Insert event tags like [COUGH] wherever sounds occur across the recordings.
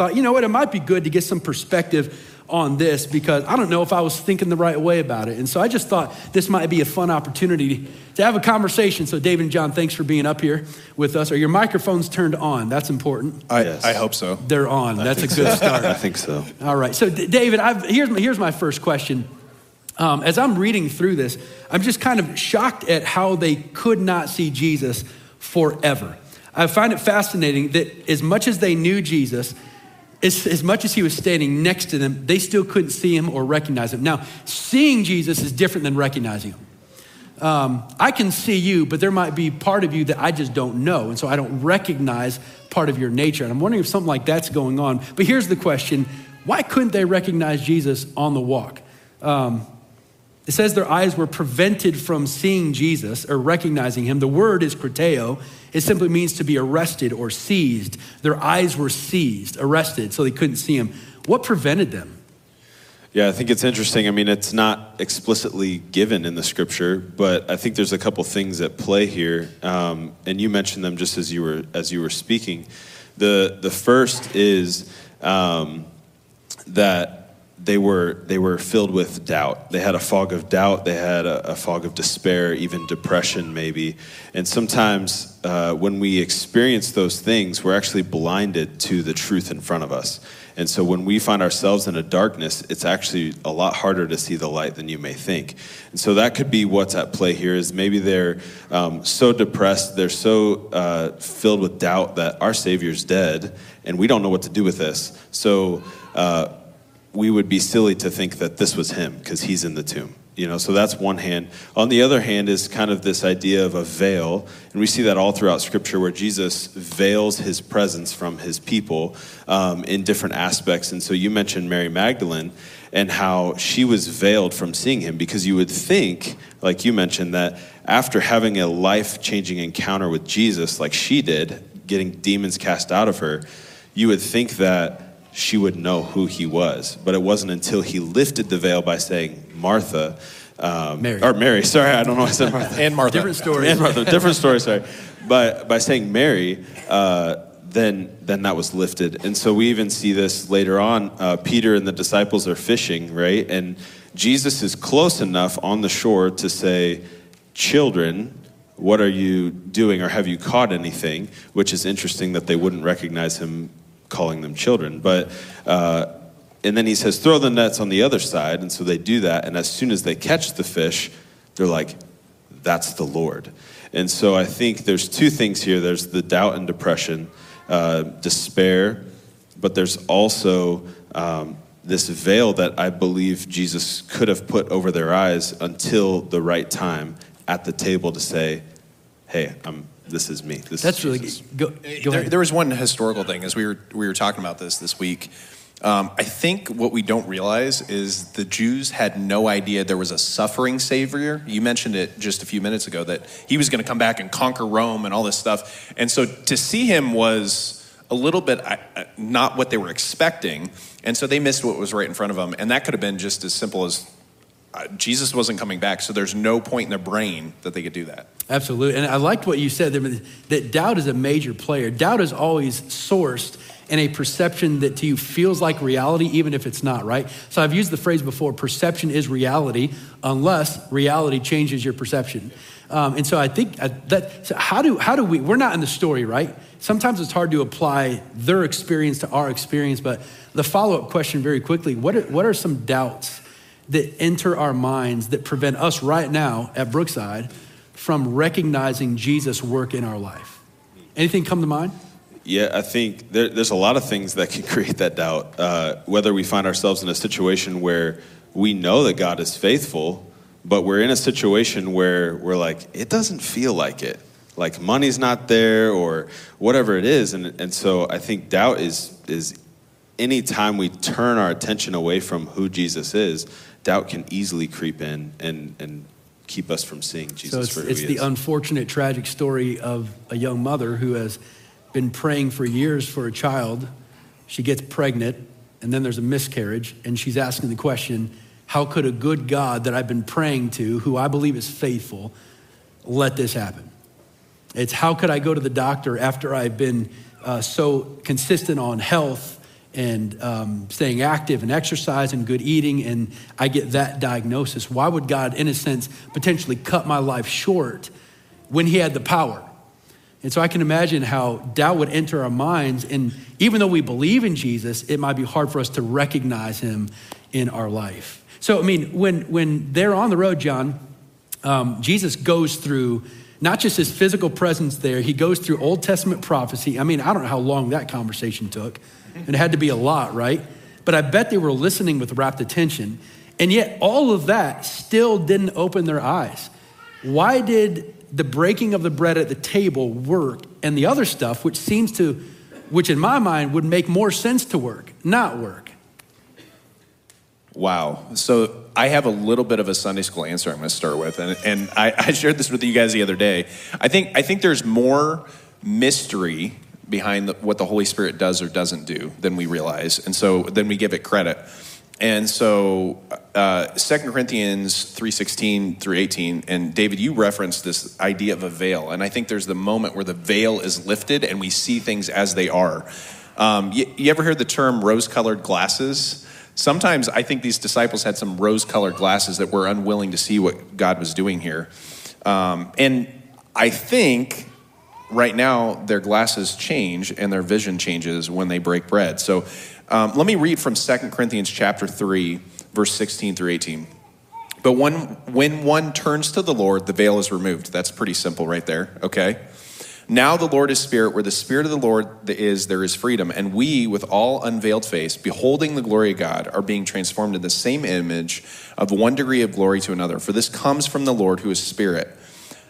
thought, you know what, it might be good to get some perspective on this because I don't know if I was thinking the right way about it. And so I just thought this might be a fun opportunity to have a conversation. So, David and John, thanks for being up here with us. Are your microphones turned on? That's important. I, yes. I hope so. They're on. I That's a good so. start. I think so. All right. So, David, I've, here's, here's my first question. Um, as I'm reading through this, I'm just kind of shocked at how they could not see Jesus forever. I find it fascinating that as much as they knew Jesus, as, as much as he was standing next to them, they still couldn't see him or recognize him. Now, seeing Jesus is different than recognizing him. Um, I can see you, but there might be part of you that I just don't know. And so I don't recognize part of your nature. And I'm wondering if something like that's going on. But here's the question why couldn't they recognize Jesus on the walk? Um, it says their eyes were prevented from seeing Jesus or recognizing him. The word is krateo. It simply means to be arrested or seized. Their eyes were seized, arrested, so they couldn't see him. What prevented them? Yeah, I think it's interesting. I mean, it's not explicitly given in the scripture, but I think there's a couple things at play here, um, and you mentioned them just as you were as you were speaking. The the first is um, that they were they were filled with doubt. They had a fog of doubt. They had a, a fog of despair, even depression, maybe. And sometimes uh, when we experience those things, we're actually blinded to the truth in front of us. And so when we find ourselves in a darkness, it's actually a lot harder to see the light than you may think. And so that could be what's at play here. Is maybe they're um, so depressed, they're so uh, filled with doubt that our Savior's dead, and we don't know what to do with this. So. Uh, we would be silly to think that this was him because he's in the tomb. You know, so that's one hand. On the other hand is kind of this idea of a veil, and we see that all throughout Scripture where Jesus veils his presence from his people um, in different aspects. And so you mentioned Mary Magdalene and how she was veiled from seeing him because you would think, like you mentioned, that after having a life changing encounter with Jesus, like she did, getting demons cast out of her, you would think that she would know who he was. But it wasn't until he lifted the veil by saying, Martha, um, Mary. or Mary, sorry, I don't know why I said Martha. and Martha. Different story. And Martha, different story, sorry. But by saying Mary, uh, then, then that was lifted. And so we even see this later on. Uh, Peter and the disciples are fishing, right? And Jesus is close enough on the shore to say, Children, what are you doing or have you caught anything? Which is interesting that they wouldn't recognize him calling them children. But, uh, and then he says, throw the nets on the other side. And so they do that. And as soon as they catch the fish, they're like, that's the Lord. And so I think there's two things here there's the doubt and depression, uh, despair, but there's also um, this veil that I believe Jesus could have put over their eyes until the right time at the table to say, hey, I'm, this is me. This That's really go, go there, there, was one historical thing as we were we were talking about this this week. Um, I think what we don't realize is the Jews had no idea there was a suffering savior. You mentioned it just a few minutes ago that he was going to come back and conquer Rome and all this stuff. And so to see him was a little bit uh, uh, not what they were expecting. And so they missed what was right in front of them. And that could have been just as simple as Jesus wasn't coming back, so there's no point in their brain that they could do that. Absolutely. And I liked what you said that doubt is a major player. Doubt is always sourced in a perception that to you feels like reality, even if it's not, right? So I've used the phrase before perception is reality unless reality changes your perception. Um, and so I think uh, that, so how, do, how do we, we're not in the story, right? Sometimes it's hard to apply their experience to our experience, but the follow up question very quickly what are, what are some doubts that enter our minds that prevent us right now at Brookside from recognizing Jesus' work in our life? Anything come to mind? Yeah, I think there, there's a lot of things that can [LAUGHS] create that doubt. Uh, whether we find ourselves in a situation where we know that God is faithful, but we're in a situation where we're like, it doesn't feel like it. Like money's not there or whatever it is. And, and so I think doubt is, is anytime we turn our attention away from who Jesus is, doubt can easily creep in and, and keep us from seeing Jesus so it's, for who it's he the is. unfortunate, tragic story of a young mother who has been praying for years for a child. She gets pregnant, and then there's a miscarriage, and she's asking the question how could a good God that I've been praying to, who I believe is faithful, let this happen? It's how could I go to the doctor after I've been uh, so consistent on health and um, staying active and exercise and good eating, and I get that diagnosis. Why would God, in a sense, potentially cut my life short when He had the power? And so I can imagine how doubt would enter our minds. And even though we believe in Jesus, it might be hard for us to recognize Him in our life. So, I mean, when, when they're on the road, John, um, Jesus goes through not just his physical presence there, he goes through Old Testament prophecy. I mean, I don't know how long that conversation took. It had to be a lot, right? But I bet they were listening with rapt attention. And yet, all of that still didn't open their eyes. Why did the breaking of the bread at the table work and the other stuff, which seems to, which in my mind would make more sense to work, not work? Wow. So I have a little bit of a Sunday school answer I'm going to start with. And, and I, [LAUGHS] I shared this with you guys the other day. I think, I think there's more mystery behind the, what the Holy Spirit does or doesn't do than we realize. And so then we give it credit. And so uh, 2 Corinthians 3.16 through 18, and David, you referenced this idea of a veil. And I think there's the moment where the veil is lifted and we see things as they are. Um, you, you ever heard the term rose-colored glasses? Sometimes I think these disciples had some rose colored glasses that were unwilling to see what God was doing here. Um, and I think right now their glasses change and their vision changes when they break bread. So um, let me read from 2 Corinthians chapter 3, verse 16 through 18. But when, when one turns to the Lord, the veil is removed. That's pretty simple right there, okay? Now the Lord is Spirit. Where the Spirit of the Lord is, there is freedom. And we, with all unveiled face, beholding the glory of God, are being transformed in the same image of one degree of glory to another. For this comes from the Lord who is Spirit.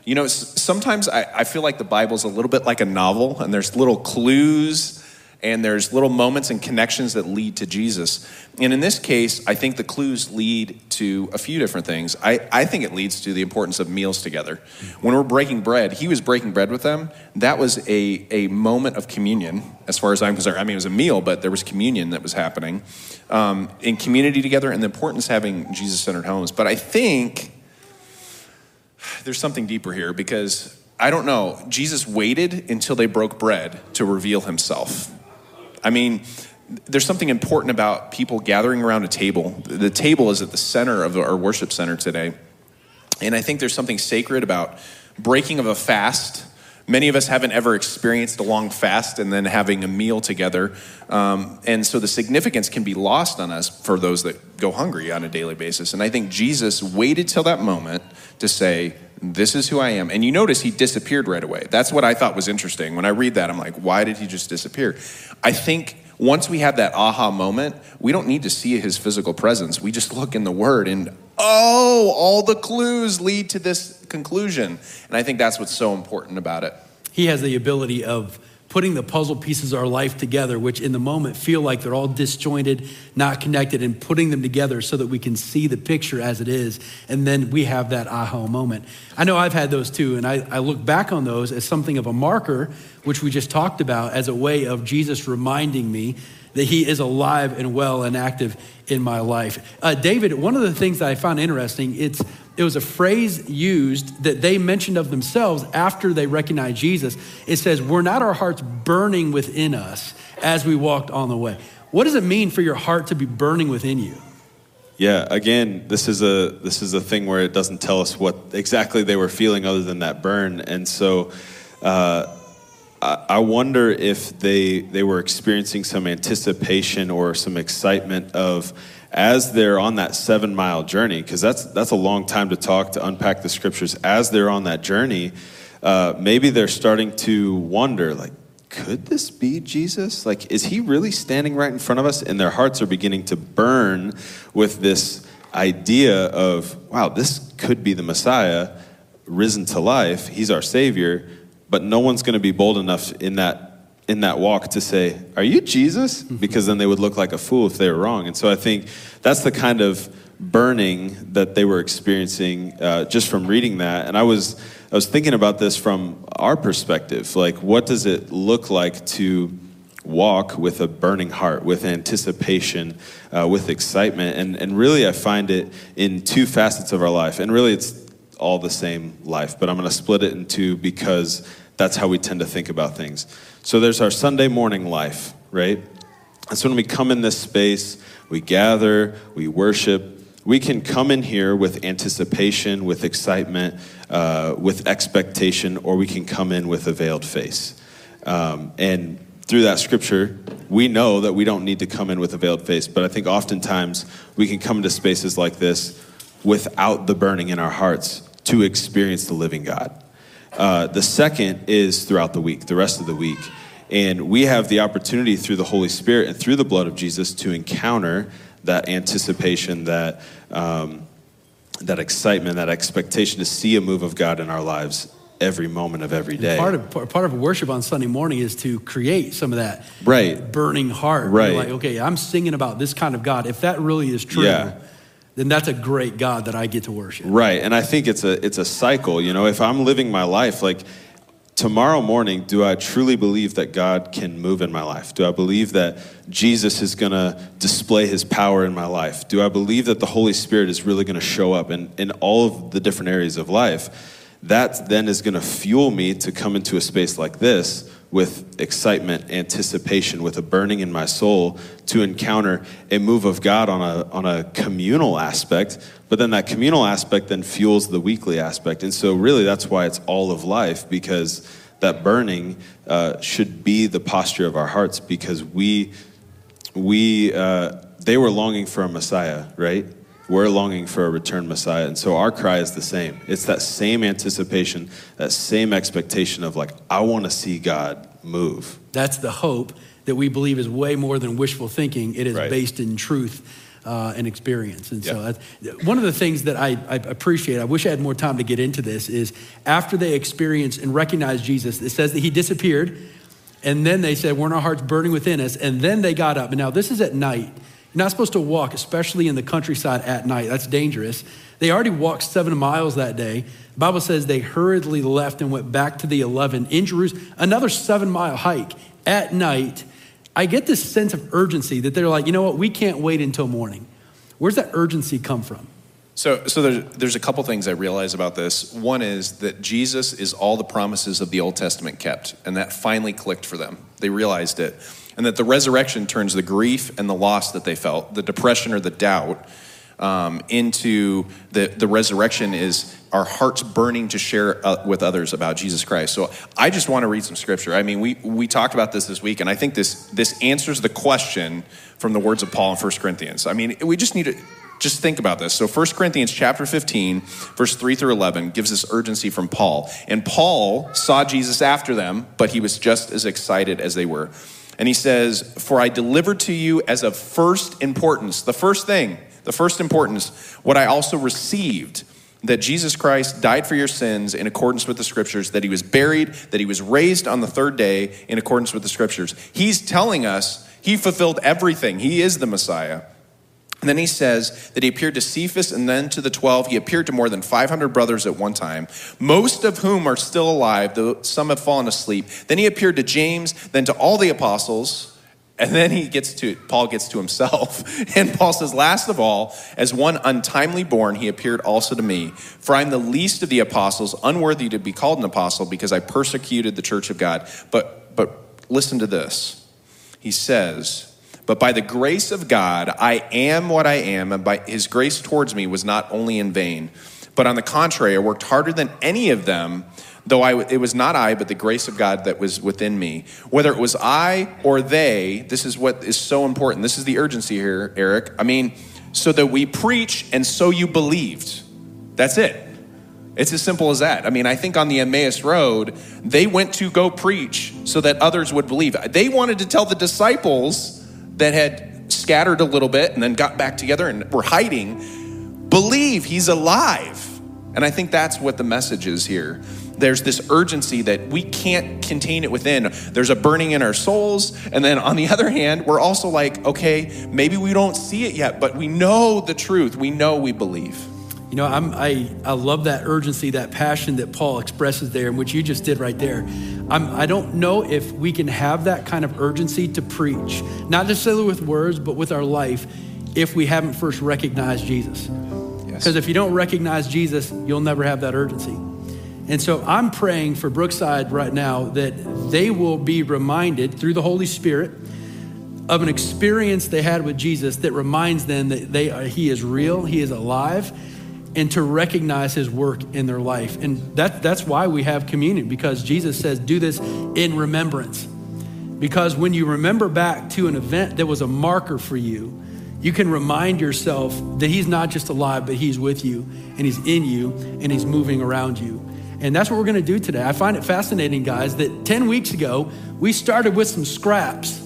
You know, sometimes I, I feel like the Bible is a little bit like a novel, and there's little clues and there's little moments and connections that lead to Jesus. And in this case, I think the clues lead to a few different things. I, I think it leads to the importance of meals together. When we're breaking bread, he was breaking bread with them. That was a, a moment of communion, as far as I'm concerned. I mean, it was a meal, but there was communion that was happening um, in community together and the importance of having Jesus centered homes. But I think there's something deeper here because I don't know. Jesus waited until they broke bread to reveal himself. I mean, there's something important about people gathering around a table. The table is at the center of our worship center today. And I think there's something sacred about breaking of a fast. Many of us haven't ever experienced a long fast and then having a meal together. Um, and so the significance can be lost on us for those that go hungry on a daily basis. And I think Jesus waited till that moment to say, This is who I am. And you notice he disappeared right away. That's what I thought was interesting. When I read that, I'm like, Why did he just disappear? I think once we have that aha moment, we don't need to see his physical presence. We just look in the word and, oh, all the clues lead to this conclusion. And I think that's what's so important about it. He has the ability of putting the puzzle pieces of our life together, which in the moment feel like they're all disjointed, not connected, and putting them together so that we can see the picture as it is. And then we have that aha moment. I know I've had those too, and I, I look back on those as something of a marker, which we just talked about, as a way of Jesus reminding me that he is alive and well and active in my life. Uh, David, one of the things that I found interesting, it's it was a phrase used that they mentioned of themselves after they recognized Jesus. It says, Were not our hearts burning within us as we walked on the way? What does it mean for your heart to be burning within you? Yeah, again, this is a this is a thing where it doesn't tell us what exactly they were feeling other than that burn, and so uh, I wonder if they they were experiencing some anticipation or some excitement of as they're on that seven mile journey, because that's, that's a long time to talk, to unpack the scriptures, as they're on that journey, uh, maybe they're starting to wonder, like, could this be Jesus? Like, is he really standing right in front of us? And their hearts are beginning to burn with this idea of, wow, this could be the Messiah risen to life. He's our Savior, but no one's going to be bold enough in that in that walk to say, Are you Jesus? Mm-hmm. Because then they would look like a fool if they were wrong. And so I think that's the kind of burning that they were experiencing uh, just from reading that. And I was, I was thinking about this from our perspective. Like, what does it look like to walk with a burning heart, with anticipation, uh, with excitement? And, and really, I find it in two facets of our life. And really, it's all the same life, but I'm going to split it in two because that's how we tend to think about things. So there's our Sunday morning life, right? So when we come in this space, we gather, we worship, we can come in here with anticipation, with excitement, uh, with expectation, or we can come in with a veiled face. Um, and through that scripture, we know that we don't need to come in with a veiled face, but I think oftentimes we can come into spaces like this without the burning in our hearts to experience the living God. Uh, the second is throughout the week, the rest of the week. And we have the opportunity through the Holy Spirit and through the blood of Jesus to encounter that anticipation, that, um, that excitement, that expectation to see a move of God in our lives every moment of every day. Part of part of worship on Sunday morning is to create some of that right burning heart. Right. You're like, okay, I'm singing about this kind of God. If that really is true, Yeah. Then that's a great God that I get to worship. Right, and I think it's a it's a cycle. You know, if I'm living my life like tomorrow morning, do I truly believe that God can move in my life? Do I believe that Jesus is going to display His power in my life? Do I believe that the Holy Spirit is really going to show up in in all of the different areas of life? That then is going to fuel me to come into a space like this with excitement, anticipation, with a burning in my soul to encounter a move of God on a, on a communal aspect. But then that communal aspect then fuels the weekly aspect. And so, really, that's why it's all of life because that burning uh, should be the posture of our hearts because we, we uh, they were longing for a Messiah, right? We're longing for a returned Messiah. And so our cry is the same. It's that same anticipation, that same expectation of, like, I want to see God move. That's the hope that we believe is way more than wishful thinking. It is Right. based in truth uh, and experience. And so Yeah. that's, one of the things that I, I appreciate, I wish I had more time to get into this, is after they experience and recognize Jesus, it says that he disappeared. And then they said, Weren't our hearts burning within us? And then they got up. And now this is at night. You're not supposed to walk, especially in the countryside at night. That's dangerous. They already walked seven miles that day. The Bible says they hurriedly left and went back to the 11 in Jerusalem, another seven mile hike at night. I get this sense of urgency that they're like, you know what, we can't wait until morning. Where's that urgency come from? So, so there's, there's a couple things I realize about this. One is that Jesus is all the promises of the Old Testament kept, and that finally clicked for them. They realized it. And that the resurrection turns the grief and the loss that they felt, the depression or the doubt, um, into the, the resurrection is our hearts burning to share uh, with others about Jesus Christ. So I just want to read some scripture. I mean, we, we talked about this this week, and I think this, this answers the question from the words of Paul in 1 Corinthians. I mean, we just need to just think about this. So 1 Corinthians chapter 15, verse 3 through 11 gives this urgency from Paul. And Paul saw Jesus after them, but he was just as excited as they were. And he says, For I delivered to you as of first importance, the first thing, the first importance, what I also received that Jesus Christ died for your sins in accordance with the scriptures, that he was buried, that he was raised on the third day in accordance with the scriptures. He's telling us he fulfilled everything, he is the Messiah. And then he says that he appeared to Cephas and then to the 12. He appeared to more than 500 brothers at one time, most of whom are still alive, though some have fallen asleep. Then he appeared to James, then to all the apostles. And then he gets to, Paul gets to himself. [LAUGHS] And Paul says, Last of all, as one untimely born, he appeared also to me. For I'm the least of the apostles, unworthy to be called an apostle because I persecuted the church of God. But, but listen to this. He says, but by the grace of God, I am what I am, and by his grace towards me was not only in vain, but on the contrary, I worked harder than any of them, though I, it was not I, but the grace of God that was within me. Whether it was I or they, this is what is so important. This is the urgency here, Eric. I mean, so that we preach and so you believed. That's it. It's as simple as that. I mean, I think on the Emmaus Road, they went to go preach so that others would believe. They wanted to tell the disciples that had scattered a little bit and then got back together and were hiding, believe he's alive. And I think that's what the message is here. There's this urgency that we can't contain it within. There's a burning in our souls. And then on the [LAUGHS] other hand, we're also like, okay, maybe we don't see it yet, but we know the truth. We know we believe. You know, I'm, I, I love that urgency, that passion that Paul expresses there, and which you just did right there. I'm, I don't know if we can have that kind of urgency to preach, not necessarily with words, but with our life, if we haven't first recognized Jesus. Because if you don't recognize Jesus, you'll never have that urgency. And so I'm praying for Brookside right now that they will be reminded through the Holy Spirit of an experience they had with Jesus that reminds them that they are, he is real, he is alive, and to recognize his work in their life. And that, that's why we have communion, because Jesus says, do this in remembrance. Because when you remember back to an event that was a marker for you, you can remind yourself that he's not just alive, but he's with you, and he's in you, and he's moving around you. And that's what we're gonna do today. I find it fascinating, guys, that 10 weeks ago, we started with some scraps.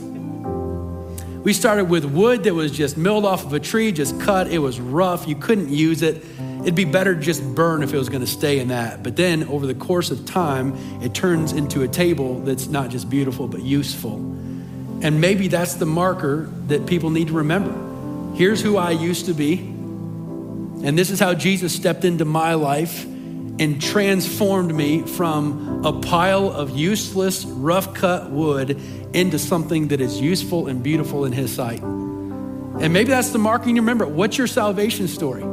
We started with wood that was just milled off of a tree, just cut. It was rough. You couldn't use it. It'd be better to just burn if it was going to stay in that. But then over the course of time, it turns into a table that's not just beautiful, but useful. And maybe that's the marker that people need to remember. Here's who I used to be. And this is how Jesus stepped into my life and transformed me from a pile of useless, rough cut wood into something that is useful and beautiful in His sight. And maybe that's the marker you remember. What's your salvation story?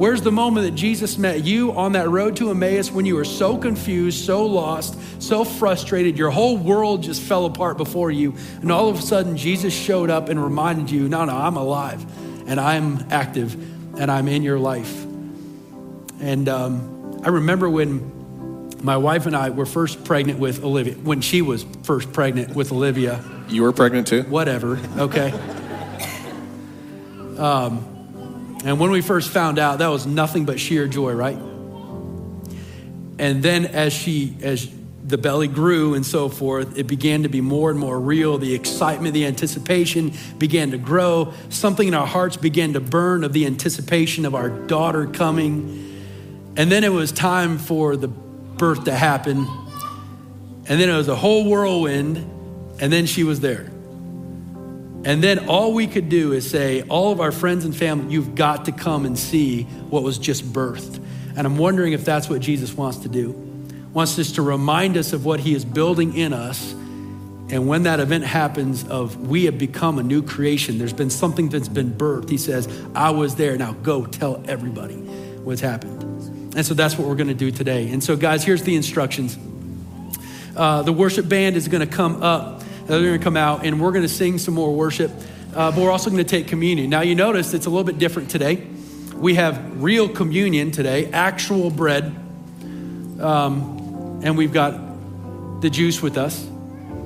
Where's the moment that Jesus met you on that road to Emmaus when you were so confused, so lost, so frustrated, your whole world just fell apart before you, and all of a sudden Jesus showed up and reminded you, no, no, I'm alive and I'm active and I'm in your life. And um, I remember when my wife and I were first pregnant with Olivia, when she was first pregnant with Olivia. You were pregnant too? Whatever, okay. [LAUGHS] Um, and when we first found out, that was nothing but sheer joy, right? And then as she, as the belly grew and so forth, it began to be more and more real. The excitement, the anticipation began to grow. Something in our hearts began to burn of the anticipation of our daughter coming. And then it was time for the birth to happen. And then it was a whole whirlwind. And then she was there. And then all we could do is say, all of our friends and family, you've got to come and see what was just birthed. And I'm wondering if that's what Jesus wants to do. Wants us to remind us of what he is building in us. And when that event happens of we have become a new creation, there's been something that's been birthed. He says, I was there. Now go tell everybody what's happened. And so that's what we're going to do today. And so, guys, here's the instructions. Uh, the worship band is going to come up they're going to come out and we're going to sing some more worship, uh, but we're also going to take communion. Now, you notice it's a little bit different today. We have real communion today, actual bread, um, and we've got the juice with us.